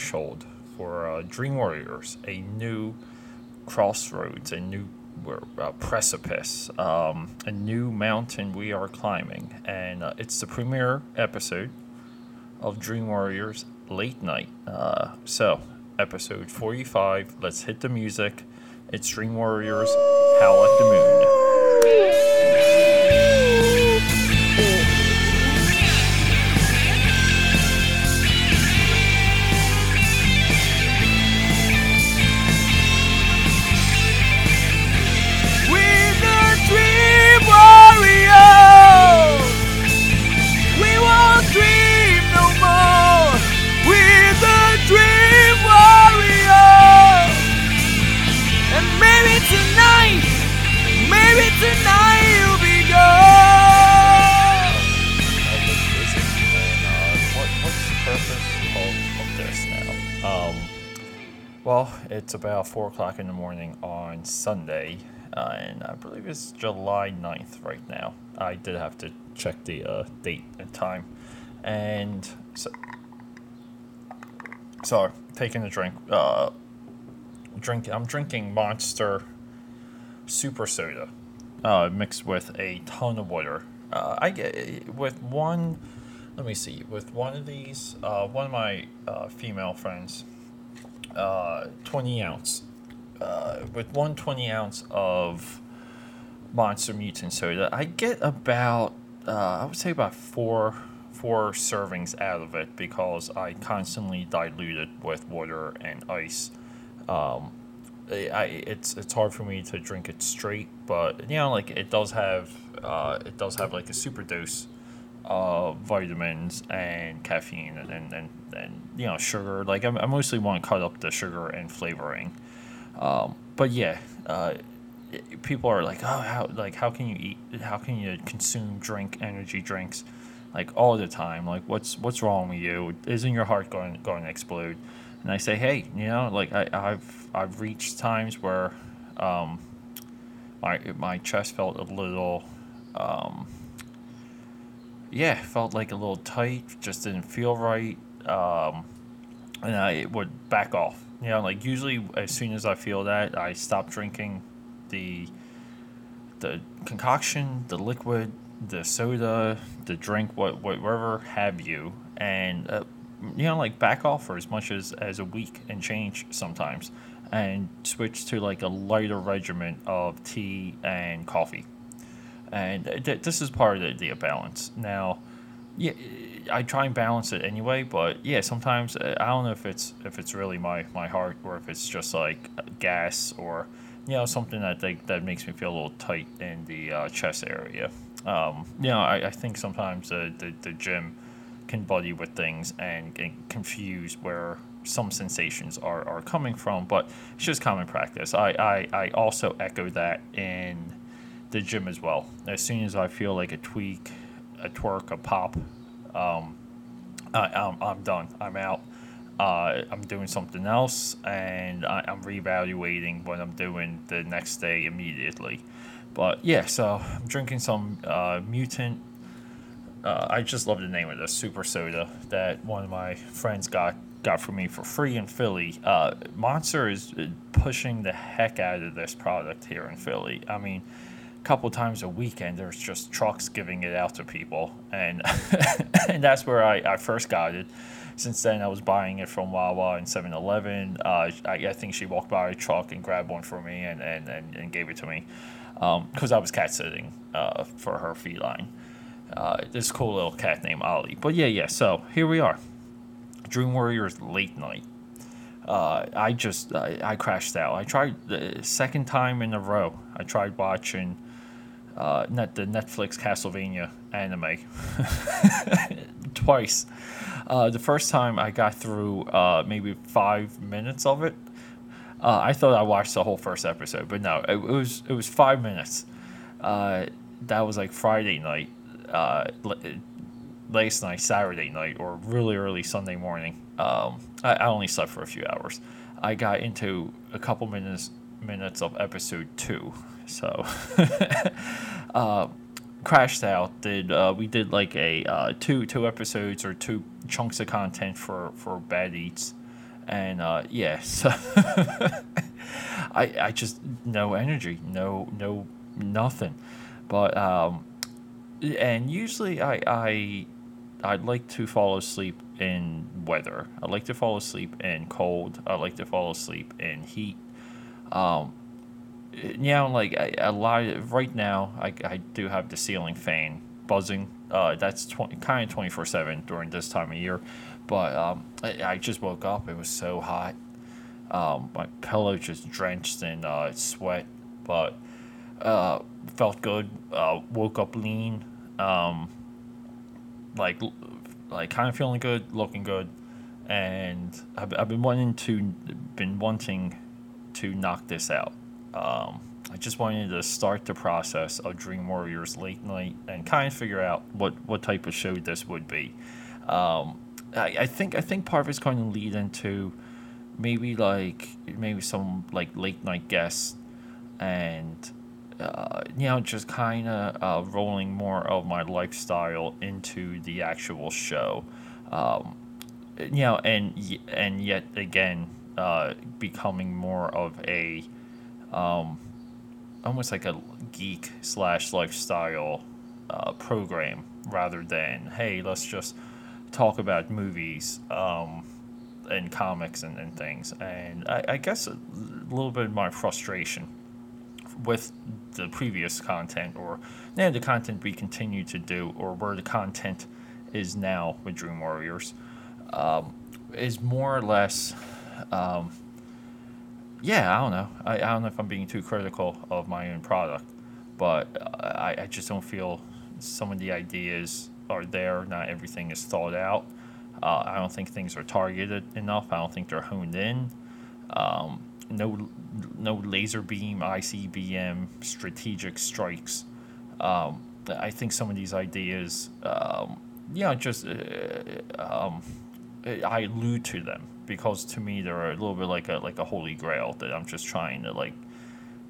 threshold for uh, Dream Warriors, a new crossroads, a new uh, precipice, um, a new mountain we are climbing, and uh, it's the premiere episode of Dream Warriors Late Night. Uh, so, episode 45, let's hit the music. It's Dream Warriors Howl at the Moon. It's about 4 o'clock in the morning on Sunday, uh, and I believe it's July 9th right now. I did have to check the uh, date and time. And so, so taking a drink. Uh, drink. I'm drinking Monster Super Soda, uh, mixed with a ton of water. Uh, I get with one. Let me see. With one of these, uh, one of my uh, female friends, uh, 20 ounce. Uh, with one 20 ounce of Monster Mutant Soda, I get about, uh, I would say about four four servings out of it because I constantly dilute it with water and ice. Um, I- it's it's hard for me to drink it straight, but you know, like it does have uh, it does have like a super dose of vitamins and caffeine and and, and, and you know sugar. Like I, I mostly want to cut up the sugar and flavoring. Um, but yeah, uh, people are like, oh, how like how can you eat? How can you consume drink energy drinks? Like all the time, like what's what's wrong with you? Isn't your heart going going to explode? And I say, hey, you know, like I, I've I've reached times where um, my my chest felt a little, um, yeah, felt like a little tight, just didn't feel right, um, and I would back off. You know, like usually as soon as I feel that, I stop drinking the the concoction, the liquid, the soda, the drink, what whatever have you, and uh, you know, like back off for as much as as a week and change sometimes, and switch to like a lighter regimen of tea and coffee, and th- this is part of the, the balance. Now, yeah, I try and balance it anyway, but yeah, sometimes uh, I don't know if it's if it's really my my heart or if it's just like gas or you know something that they, that makes me feel a little tight in the uh, chest area. Um, you know, I, I think sometimes uh, the the gym can buddy with things and get confused where some sensations are, are coming from, but it's just common practice. I, I, I also echo that in the gym as well. As soon as I feel like a tweak, a twerk, a pop, um, I, I'm, I'm done. I'm out. Uh, I'm doing something else, and I, I'm reevaluating what I'm doing the next day immediately. But yeah, so I'm drinking some uh, mutant. Uh, I just love the name of this super soda that one of my friends got got for me for free in Philly. Uh, Monster is pushing the heck out of this product here in Philly. I mean, couple times a weekend, there's just trucks giving it out to people, and and that's where I, I first got it. Since then, I was buying it from Wawa and 7 Eleven. Uh, I, I think she walked by a truck and grabbed one for me and, and, and, and gave it to me because I was cat sitting uh, for her feline. Uh, this cool little cat named Ollie. But yeah, yeah, so here we are. Dream Warriors late night. Uh, I just I, I crashed out. I tried the second time in a row. I tried watching uh, net the Netflix Castlevania anime twice. Uh, the first time I got through uh, maybe five minutes of it. Uh, I thought I watched the whole first episode, but no, it, it was it was five minutes. Uh, that was like Friday night, uh, last night, Saturday night, or really early Sunday morning. Um, I, I only slept for a few hours. I got into a couple minutes minutes of episode two, so uh, crashed out. Did uh, we did like a uh, two two episodes or two chunks of content for for Bad Eats, and uh, yeah, so I I just no energy, no no nothing, but um, and usually I I I'd like to fall asleep in weather. I like to fall asleep in cold. I like to fall asleep in heat. Um, you know, like I, a lot of, right now, I, I do have the ceiling fan buzzing. Uh, that's 20, kind of 24 7 during this time of year. But um, I, I just woke up. It was so hot. Um, my pillow just drenched in uh, sweat. But uh, felt good. Uh, woke up lean. Um, like, like kind of feeling good, looking good. And I've, I've been wanting to been wanting to knock this out. Um, I just wanted to start the process of Dream Warriors late night and kind of figure out what, what type of show this would be. Um, I, I think I think part of it's going to lead into maybe like maybe some like late night guests and uh, you know just kind of uh, rolling more of my lifestyle into the actual show. Um, you know, and and yet again, uh, becoming more of a um, almost like a geek slash lifestyle uh, program rather than hey let's just talk about movies um, and comics and, and things. And I, I guess a little bit of my frustration with the previous content or now the content we continue to do or where the content is now with Dream Warriors um, is more or less um, yeah, I don't know. I, I don't know if I'm being too critical of my own product, but I, I just don't feel some of the ideas are there. Not everything is thought out. Uh, I don't think things are targeted enough. I don't think they're honed in. Um, no, no laser beam, ICBM strategic strikes. Um, I think some of these ideas, um, yeah, just uh, um, I allude to them because to me they're a little bit like a like a holy grail that I'm just trying to like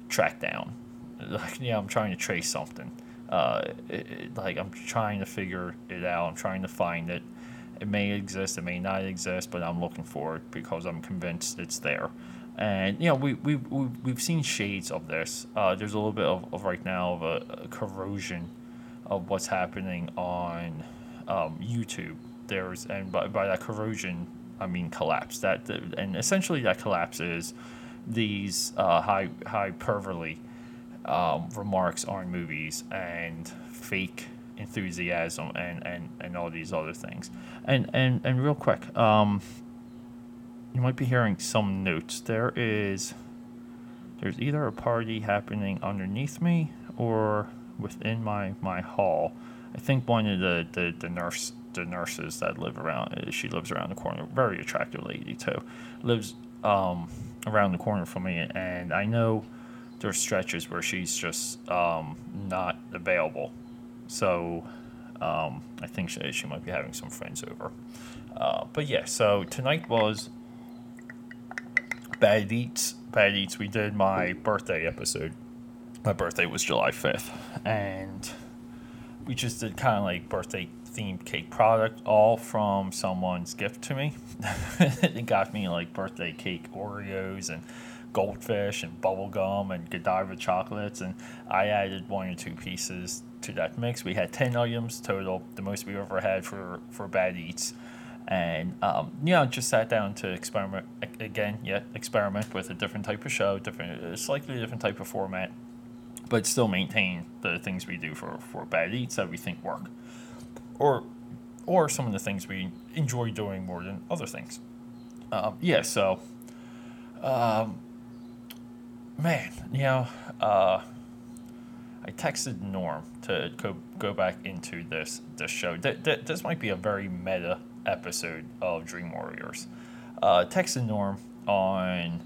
track down. Like yeah, I'm trying to trace something. Uh, it, it, like I'm trying to figure it out. I'm trying to find it. It may exist, it may not exist, but I'm looking for it because I'm convinced it's there. And you know, we we we we've seen shades of this. Uh, there's a little bit of, of right now of a, a corrosion of what's happening on um, YouTube. There's and by, by that corrosion, I mean collapse. That and essentially that collapse is these uh, high hyperbole um, remarks on movies and fake enthusiasm and, and, and all these other things. And and and real quick, um, you might be hearing some notes. There is there's either a party happening underneath me or within my my hall. I think one of the, the, the nurse the nurses that live around. Uh, she lives around the corner. Very attractive lady too. Lives um, around the corner from me, and I know there's stretches where she's just um, not available. So um, I think she, she might be having some friends over. Uh, but yeah, so tonight was Bad Eats. Bad Eats. We did my birthday episode. My birthday was July 5th, and we just did kind of like birthday themed cake product, all from someone's gift to me. it got me like birthday cake Oreos and goldfish and bubble gum and Godiva chocolates, and I added one or two pieces to that mix. We had ten items total, the most we ever had for for bad eats. And um, you know, just sat down to experiment again. Yeah, experiment with a different type of show, different, slightly different type of format, but still maintain the things we do for for bad eats that we think work or or some of the things we enjoy doing more than other things. Um, yeah, so um, man, you know, uh, I texted Norm to go go back into this this show. Th- th- this might be a very meta episode of Dream Warriors. Uh, texted Norm on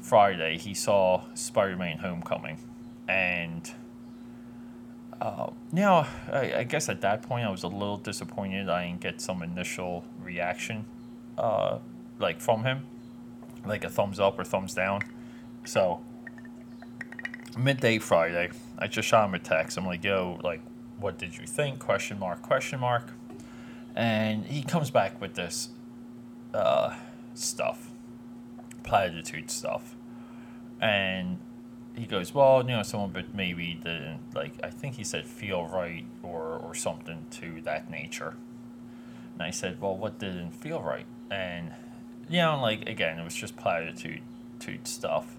Friday. He saw Spider-Man: Homecoming, and uh, now, I, I, guess at that point I was a little disappointed I didn't get some initial reaction, uh, like from him, like a thumbs up or thumbs down. So, midday Friday, I just shot him a text. I'm like, "Yo, like, what did you think?" Question mark? Question mark. And he comes back with this uh, stuff, platitude stuff, and he goes, well, you know, someone but maybe didn't like. I think he said feel right or or something to that nature. And I said, well, what didn't feel right? And you know, like again, it was just platitude stuff.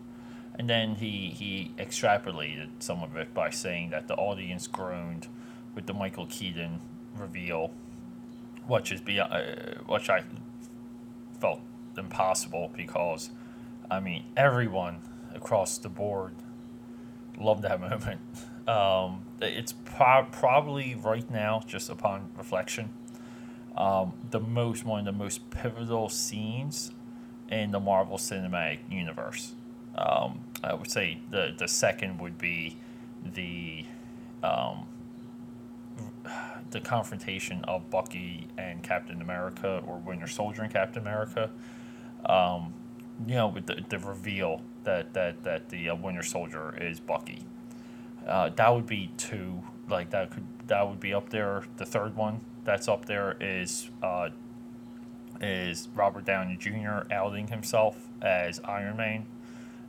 And then he, he extrapolated some of it by saying that the audience groaned with the Michael Keaton reveal, which is beyond, uh, which I felt impossible because, I mean, everyone across the board loved that moment. Um, it's pro- probably right now, just upon reflection, um, the most one of the most pivotal scenes in the Marvel Cinematic Universe. Um, I would say the the second would be the um, the confrontation of Bucky and Captain America, or Winter Soldier and Captain America. Um, you know, with the, the reveal that that that the uh, Winter Soldier is Bucky. Uh, that would be two. Like that could that would be up there. The third one that's up there is uh, is Robert Downey Jr. outing himself as Iron Man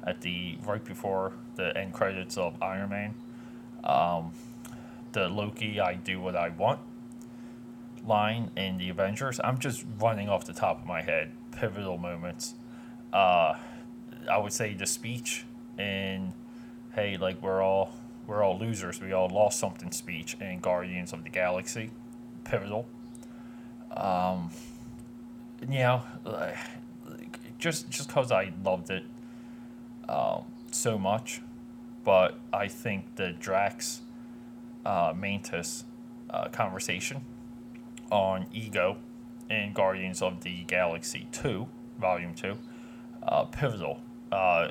at the right before the end credits of Iron Man. Um, the Loki "I do what I want" line in the Avengers. I'm just running off the top of my head. Pivotal moments. Uh, I would say the speech and "Hey, like we're all we're all losers. We all lost something." Speech and Guardians of the Galaxy. Pivotal. Um, you know, just just because I loved it um, so much, but I think the Drax uh, Mantis uh, conversation on ego and Guardians of the Galaxy 2, Volume 2, uh, pivotal. Uh,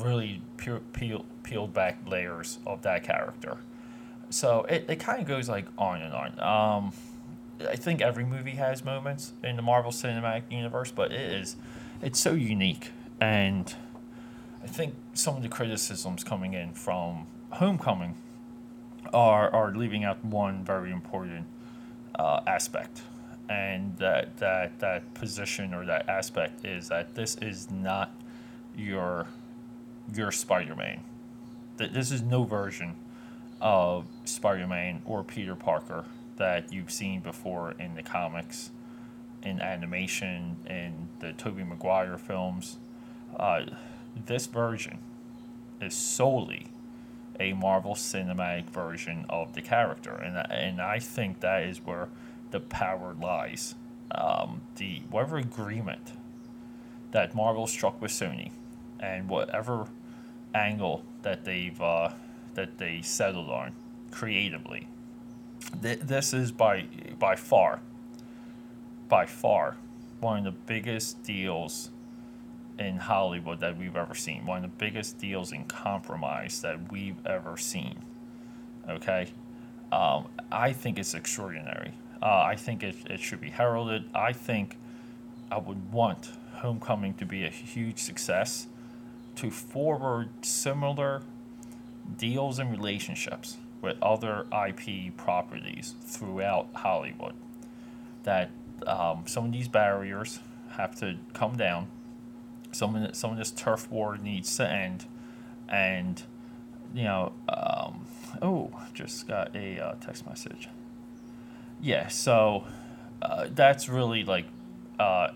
really pure, peel, peeled back layers of that character. So it, it kind of goes like on and on. Um, I think every movie has moments in the Marvel Cinematic Universe, but it is it's so unique. And I think some of the criticisms coming in from Homecoming are are leaving out one very important uh, aspect, and that that that position or that aspect is that this is not your your Spider-Man. This is no version of Spider-Man or Peter Parker that you've seen before in the comics, in animation, in the Tobey Maguire films. Uh, this version is solely a Marvel Cinematic version of the character, and and I think that is where the power lies. Um, the whatever agreement that Marvel struck with Sony, and whatever angle that they've uh, that they settled on creatively th- this is by by far, by far, one of the biggest deals in Hollywood that we've ever seen. One of the biggest deals in compromise that we've ever seen. Okay, um, I think it's extraordinary. Uh, I think it, it should be heralded. I think I would want Homecoming to be a huge success to forward similar deals and relationships with other IP properties throughout Hollywood. That um, some of these barriers have to come down. Some of the, some of this turf war needs to end, and you know, um, oh, just got a uh, text message. Yeah, so uh, that's really like. Uh,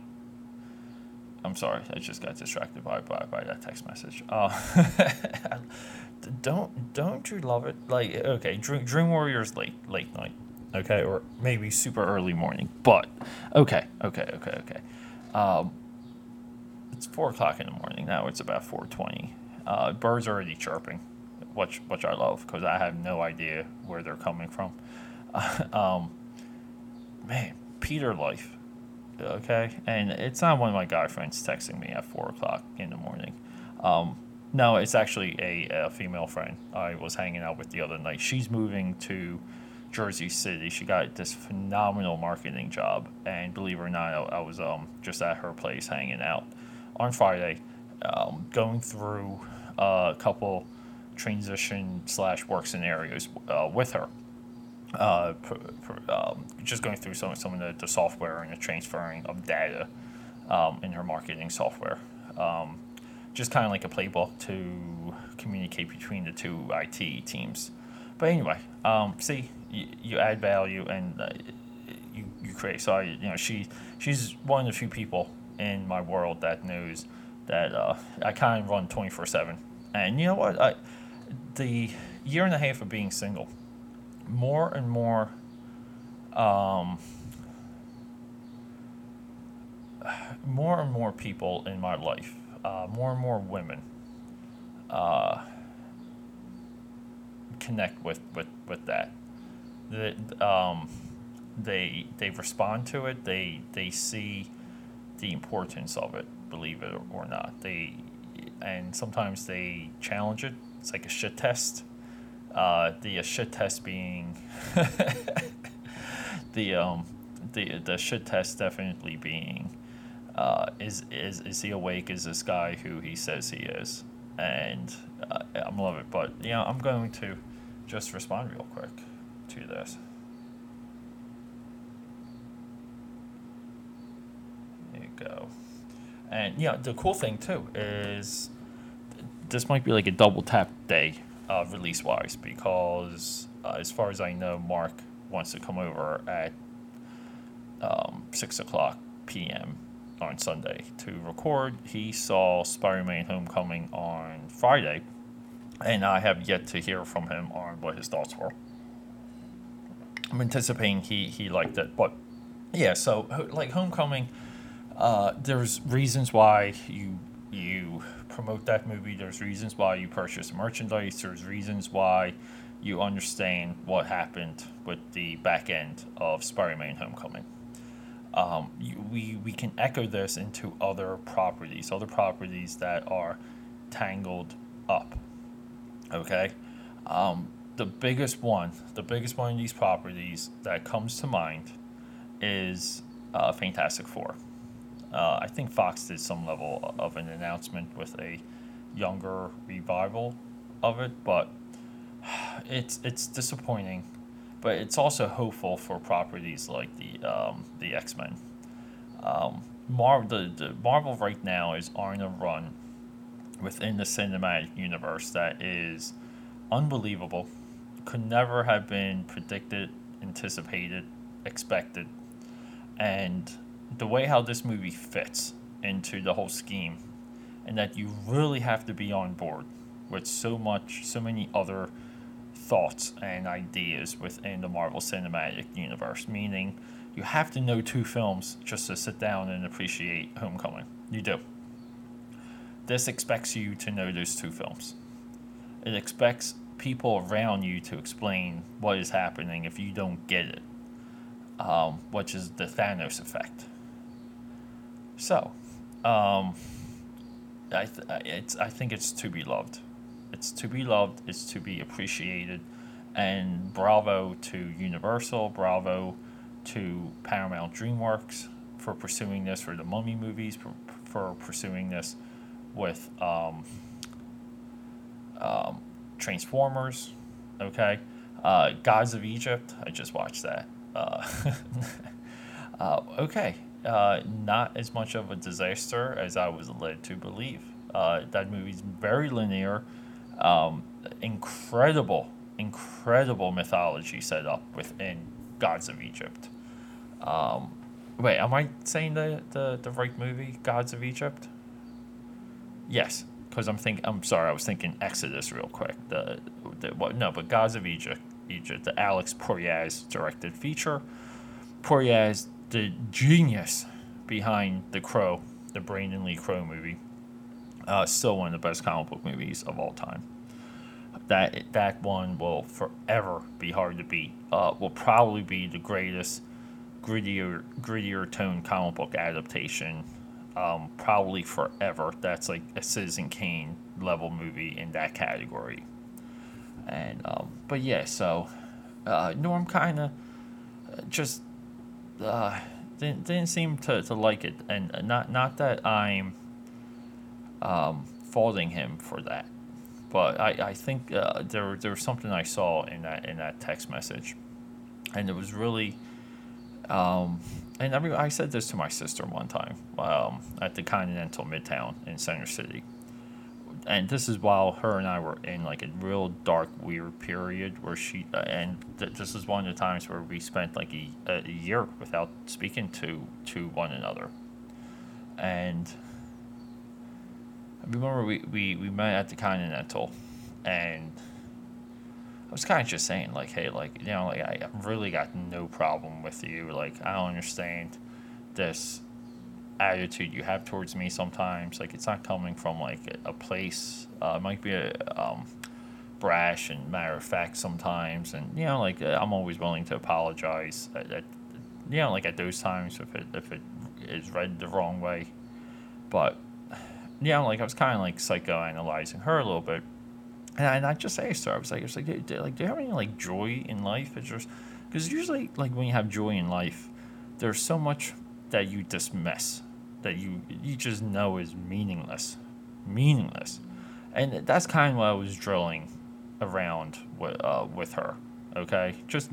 I'm sorry, I just got distracted by, by, by that text message. Uh, don't don't you love it? Like okay, Dream, Dream Warriors late late night, okay, or maybe super early morning. But okay, okay, okay, okay. Um, it's four o'clock in the morning now. It's about four twenty. Uh, birds are already chirping, which which I love because I have no idea where they're coming from. um, man, Peter life. Okay, and it's not one of my guy friends texting me at four o'clock in the morning. Um, no, it's actually a, a female friend I was hanging out with the other night. She's moving to Jersey City. She got this phenomenal marketing job, and believe it or not, I, I was um, just at her place hanging out on Friday, um, going through a couple transition slash work scenarios uh, with her. Uh, um, just going through some some of the, the software and the transferring of data um, in her marketing software. Um, just kind of like a playbook to communicate between the two IT teams. But anyway, um, see, you, you add value and uh, you, you create. So I, you know, she she's one of the few people in my world that knows that uh, I kind of run twenty four seven. And you know what? I the year and a half of being single, more and more. Um, more and more people in my life, uh, more and more women, uh, connect with, with, with that. The, um, they they respond to it. They they see the importance of it, believe it or not. They and sometimes they challenge it. It's like a shit test. Uh, the shit test being the um the the shit test definitely being uh, is is is he awake? Is this guy who he says he is? And uh, I'm love it, but you know I'm going to just respond real quick to this. There you go. And yeah, the cool thing too is this might be like a double tap day uh, release wise because uh, as far as I know, Mark wants to come over at um, six o'clock p.m. on Sunday to record. He saw Spider-Man: Homecoming on Friday, and I have yet to hear from him on what his thoughts were. I'm anticipating he he liked it, but yeah. So like Homecoming, uh, there's reasons why you you promote that movie. There's reasons why you purchase merchandise. There's reasons why you understand what happened with the back end of Spider-Man: Homecoming. Um, you, we we can echo this into other properties, other properties that are tangled up. Okay, um, the biggest one, the biggest one of these properties that comes to mind is uh, Fantastic Four. Uh, I think Fox did some level of an announcement with a younger revival of it, but it's it's disappointing. But it's also hopeful for properties like the um, the X Men. Um, Mar- the, the Marvel right now is on a run within the cinematic universe that is unbelievable. Could never have been predicted, anticipated, expected, and the way how this movie fits into the whole scheme, and that you really have to be on board with so much, so many other thoughts and ideas within the Marvel Cinematic Universe. Meaning, you have to know two films just to sit down and appreciate Homecoming. You do. This expects you to know those two films. It expects people around you to explain what is happening if you don't get it, um, which is the Thanos effect. So, um, I, th- it's, I think it's to be loved. It's to be loved, it's to be appreciated, and bravo to Universal, bravo to Paramount DreamWorks for pursuing this, for the Mummy movies, for, for pursuing this with um, um, Transformers, okay? Uh, Gods of Egypt, I just watched that. Uh, uh, okay, uh, not as much of a disaster as I was led to believe. Uh, that movie's very linear, um, incredible, incredible mythology set up within Gods of Egypt. Um, wait, am I saying the, the, the right movie, Gods of Egypt? Yes, because I'm think I'm sorry, I was thinking Exodus real quick. The, the what? No, but Gods of Egypt, Egypt, the Alex Proyas directed feature. Proyas, the genius behind The Crow, the Brandon Lee Crow movie, uh, still one of the best comic book movies of all time. That that one will forever be hard to beat. Uh, will probably be the greatest grittier grittier tone comic book adaptation um, probably forever. That's like a Citizen Kane level movie in that category. And um, but yeah, so uh, Norm kind of just uh, didn't, didn't seem to, to like it, and not not that I'm um, faulting him for that, but I, I think uh, there there was something I saw in that in that text message, and it was really. Um, and I, mean, I said this to my sister one time um, at the Continental Midtown in Center City. And this is while her and I were in like a real dark, weird period where she, uh, and th- this is one of the times where we spent like a, a year without speaking to to one another. And I remember we, we, we met at the Continental, and I was kind of just saying, like, hey, like, you know, like, I really got no problem with you. Like, I don't understand this attitude you have towards me sometimes. Like, it's not coming from, like, a place. Uh, it might be a, um, brash and matter of fact sometimes. And, you know, like, I'm always willing to apologize at, at you know, like, at those times if it, if it is read the wrong way. But, you know, like, I was kind of, like, psychoanalyzing her a little bit and I, and I just asked her, I was like, I was like, do, do, like, do you have any like joy in life? It's just because usually, like, when you have joy in life, there's so much that you dismiss that you you just know is meaningless, meaningless, and that's kind of what I was drilling around with uh, with her. Okay, just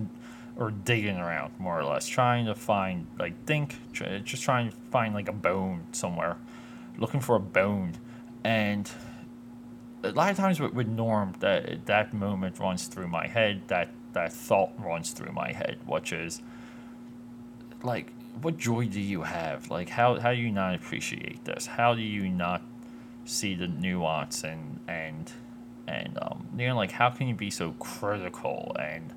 or digging around more or less, trying to find like think, just trying to find like a bone somewhere, looking for a bone, and a lot of times with, with Norm, that that moment runs through my head. That that thought runs through my head, which is like, what joy do you have? Like, how how do you not appreciate this? How do you not see the nuance and and and um, you know, like, how can you be so critical and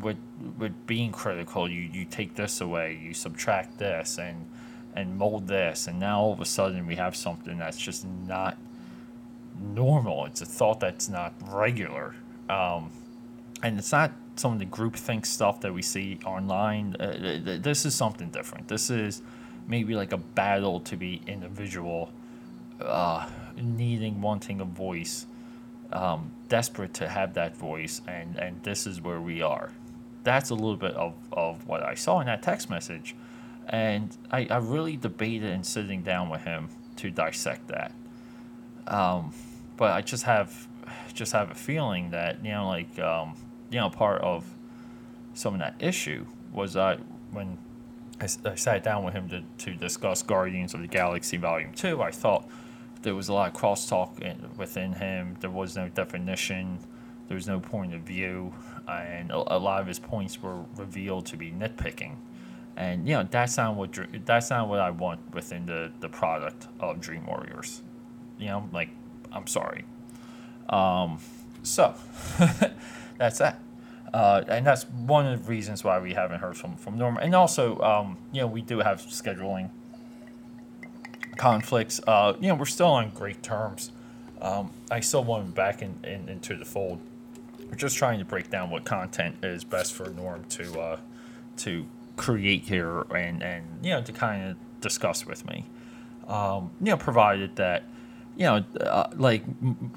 with with being critical, you you take this away, you subtract this, and and mold this, and now all of a sudden we have something that's just not normal. It's a thought that's not regular. Um, and it's not some of the groupthink stuff that we see online. Uh, this is something different. This is maybe like a battle to be individual, uh, needing, wanting a voice, um, desperate to have that voice, and, and this is where we are. That's a little bit of, of what I saw in that text message. And I, I really debated in sitting down with him to dissect that. Um, but I just have just have a feeling that you know like um, you know part of some of that issue was that when I, I sat down with him to, to discuss Guardians of the Galaxy Volume Two, I thought there was a lot of crosstalk in, within him. There was no definition. There was no point of view, and a, a lot of his points were revealed to be nitpicking. And you know that's not what that's not what I want within the, the product of Dream Warriors. You know, like I'm sorry. Um, so that's that. Uh, and that's one of the reasons why we haven't heard from, from Norma. And also, um, you know, we do have scheduling conflicts. Uh, you know, we're still on great terms. Um, I still want him back in, in, into the fold. We're just trying to break down what content is best for Norm to uh, to create here and, and you know to kind of discuss with me. Um, you know, provided that you know, uh, like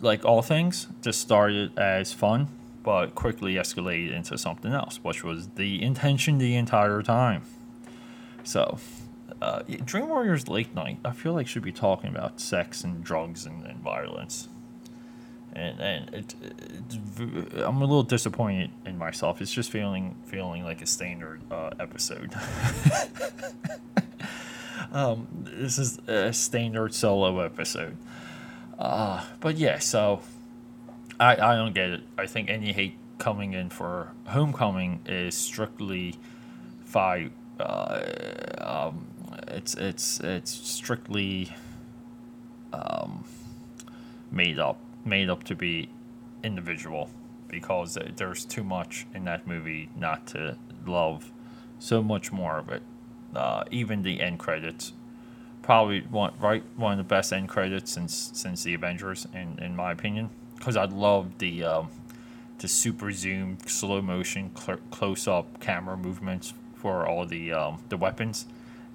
like all things, just started as fun, but quickly escalated into something else, which was the intention the entire time. So, uh, Dream Warriors Late Night, I feel like should be talking about sex and drugs and, and violence. And and it, it, I'm a little disappointed in myself. It's just feeling feeling like a standard uh, episode. um, this is a standard solo episode. Uh, but yeah, so I, I don't get it. I think any hate coming in for Homecoming is strictly fi uh, um, it's it's it's strictly um, made up made up to be individual because there's too much in that movie not to love so much more of it. Uh, even the end credits probably one right one of the best end credits since since the Avengers in in my opinion because I love the um, the super zoom slow motion cl- close up camera movements for all the um, the weapons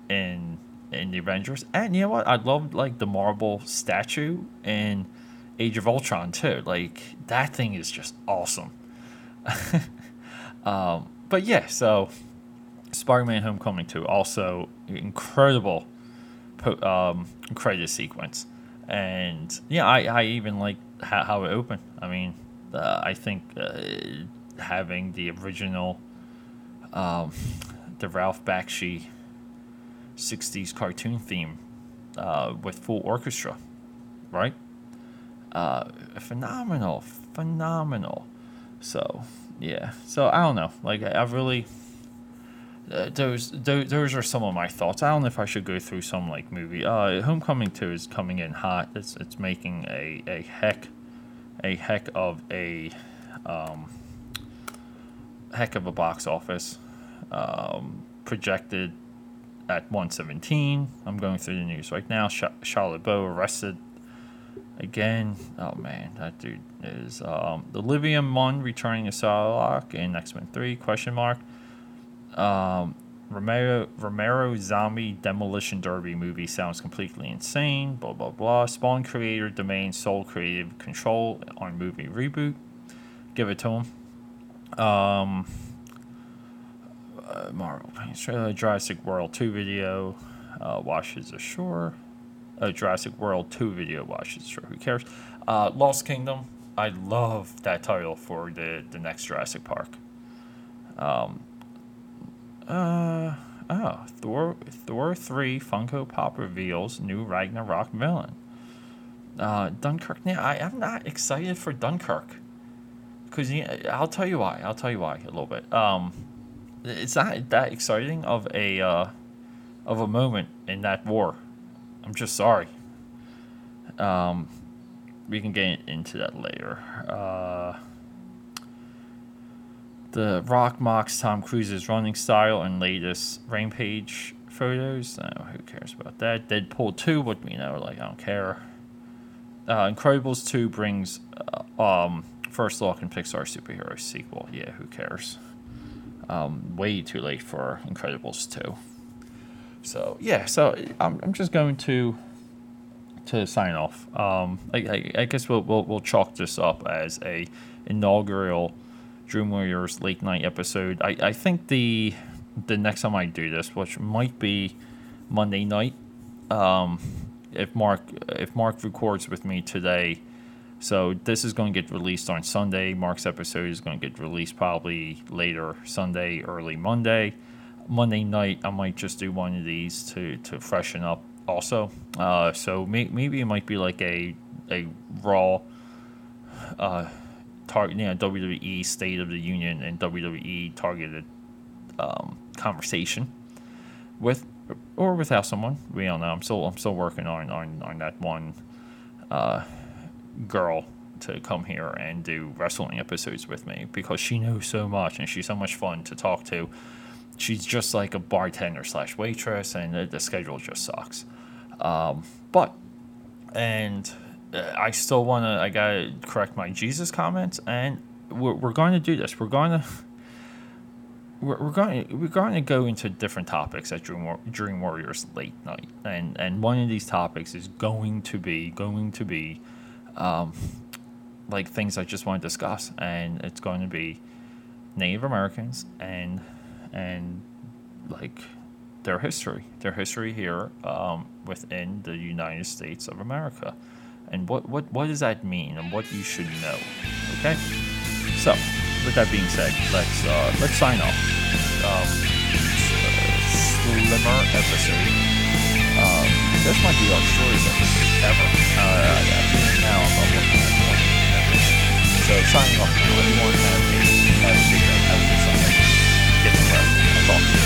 in in the Avengers. And you know what? I love like the marble statue in Age of Ultron too. Like that thing is just awesome. Um, but yeah so Spider-Man Homecoming 2 also incredible um, credit sequence, and yeah, I, I even like how, how it opened. I mean, uh, I think uh, having the original, um, the Ralph Bakshi '60s cartoon theme uh, with full orchestra, right? Uh, phenomenal, phenomenal. So yeah, so I don't know. Like I, I really. Uh, those, those those are some of my thoughts. I don't know if I should go through some like movie. Uh, Homecoming Two is coming in hot. It's it's making a, a heck, a heck of a, um, heck of a box office. Um, projected at 117. I'm going through the news right now. Sh- Shia LaBeouf arrested again. Oh man, that dude is um, the Olivia Munn returning to Psylocke in X Men Three? Question mark. Um, Romero Romero zombie demolition derby movie sounds completely insane. Blah blah blah. Spawn creator domain sole creative control on movie reboot. Give it to him. Um, uh, Marvel trailer. Jurassic World two video. Uh, washes ashore. Uh, Jurassic World two video washes ashore. Who cares? Uh, Lost Kingdom. I love that title for the the next Jurassic Park. Um, uh oh, Thor Thor three Funko Pop reveals new Ragnarok villain. Uh, Dunkirk. Yeah, I am not excited for Dunkirk. Cause I'll tell you why. I'll tell you why a little bit. Um, it's not that exciting of a uh, of a moment in that war. I'm just sorry. Um, we can get into that later. Uh, the Rock mocks Tom Cruise's running style and latest Rampage photos. Uh, who cares about that? Deadpool 2, what we know, like, I don't care. Uh, Incredibles 2 brings uh, um, first look in Pixar superhero sequel. Yeah, who cares? Um, way too late for Incredibles 2. So, yeah, so I'm, I'm just going to to sign off. Um, I, I, I guess we'll, we'll, we'll chalk this up as a inaugural Dream Warriors late night episode. I, I think the the next time I do this, which might be Monday night, um, if Mark if Mark records with me today, so this is going to get released on Sunday. Mark's episode is going to get released probably later Sunday, early Monday. Monday night, I might just do one of these to to freshen up. Also, uh, so may, maybe it might be like a a raw. Uh, target, you know, WWE State of the Union and WWE targeted um, conversation with or without someone. We don't know. I'm still I'm still working on on, on that one uh, girl to come here and do wrestling episodes with me because she knows so much and she's so much fun to talk to. She's just like a bartender slash waitress, and the, the schedule just sucks. Um, but and I still want to. I gotta correct my Jesus comments, and we're, we're going to do this. We're going to. We're, we're going we're going to go into different topics at Dream, War- Dream Warriors late night, and and one of these topics is going to be going to be, um, like things I just want to discuss, and it's going to be Native Americans and and like their history, their history here um, within the United States of America and what, what, what does that mean and what you should know. Okay? So, with that being said, let's, uh, let's sign off. Um, slimmer episode. Um, this might be our shortest episode ever. Uh, yeah, now I'm not looking at one. So, signing off. Anyone have a, have a, have a, have a, have a, have a, have a,